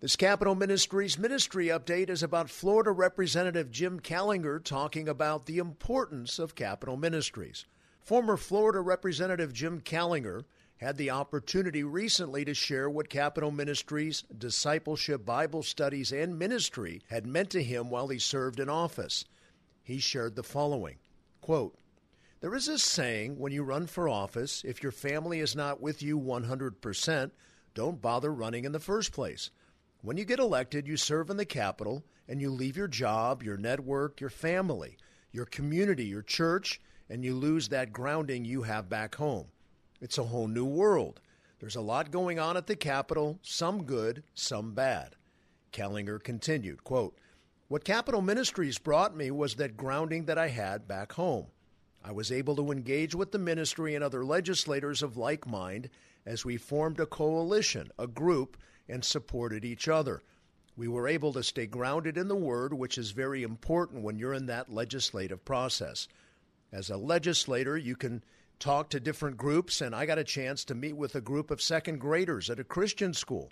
This Capitol Ministries ministry update is about Florida Representative Jim Kallinger talking about the importance of Capitol Ministries. Former Florida Representative Jim Kallinger had the opportunity recently to share what Capitol Ministries, discipleship, Bible studies, and ministry had meant to him while he served in office. He shared the following quote, There is a saying when you run for office, if your family is not with you 100%, don't bother running in the first place. When you get elected, you serve in the Capitol and you leave your job, your network, your family, your community, your church, and you lose that grounding you have back home. It's a whole new world. There's a lot going on at the Capitol, some good, some bad. Kallinger continued, quote, What Capitol Ministries brought me was that grounding that I had back home. I was able to engage with the ministry and other legislators of like mind as we formed a coalition, a group, and supported each other. We were able to stay grounded in the Word, which is very important when you're in that legislative process. As a legislator, you can talk to different groups, and I got a chance to meet with a group of second graders at a Christian school.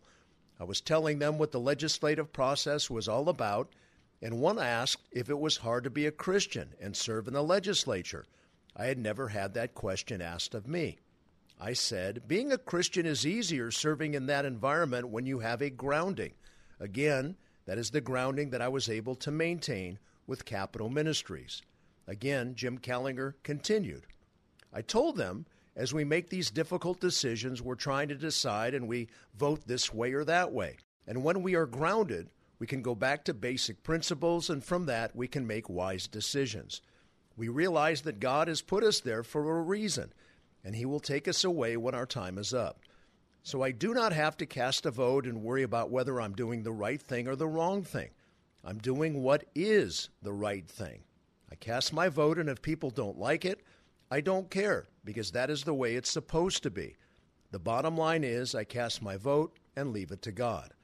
I was telling them what the legislative process was all about, and one asked if it was hard to be a Christian and serve in the legislature. I had never had that question asked of me. I said, being a Christian is easier serving in that environment when you have a grounding. Again, that is the grounding that I was able to maintain with Capitol Ministries. Again, Jim Kallinger continued. I told them, as we make these difficult decisions, we're trying to decide and we vote this way or that way. And when we are grounded, we can go back to basic principles, and from that, we can make wise decisions. We realize that God has put us there for a reason, and He will take us away when our time is up. So I do not have to cast a vote and worry about whether I'm doing the right thing or the wrong thing. I'm doing what is the right thing. I cast my vote, and if people don't like it, I don't care because that is the way it's supposed to be. The bottom line is I cast my vote and leave it to God.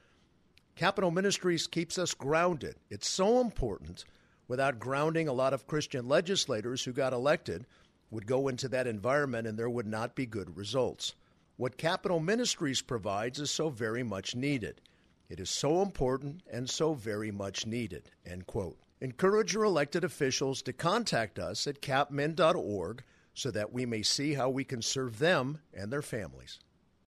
Capitol Ministries keeps us grounded. It's so important. Without grounding, a lot of Christian legislators who got elected would go into that environment and there would not be good results. What Capitol Ministries provides is so very much needed. It is so important and so very much needed. End quote. Encourage your elected officials to contact us at capmin.org so that we may see how we can serve them and their families.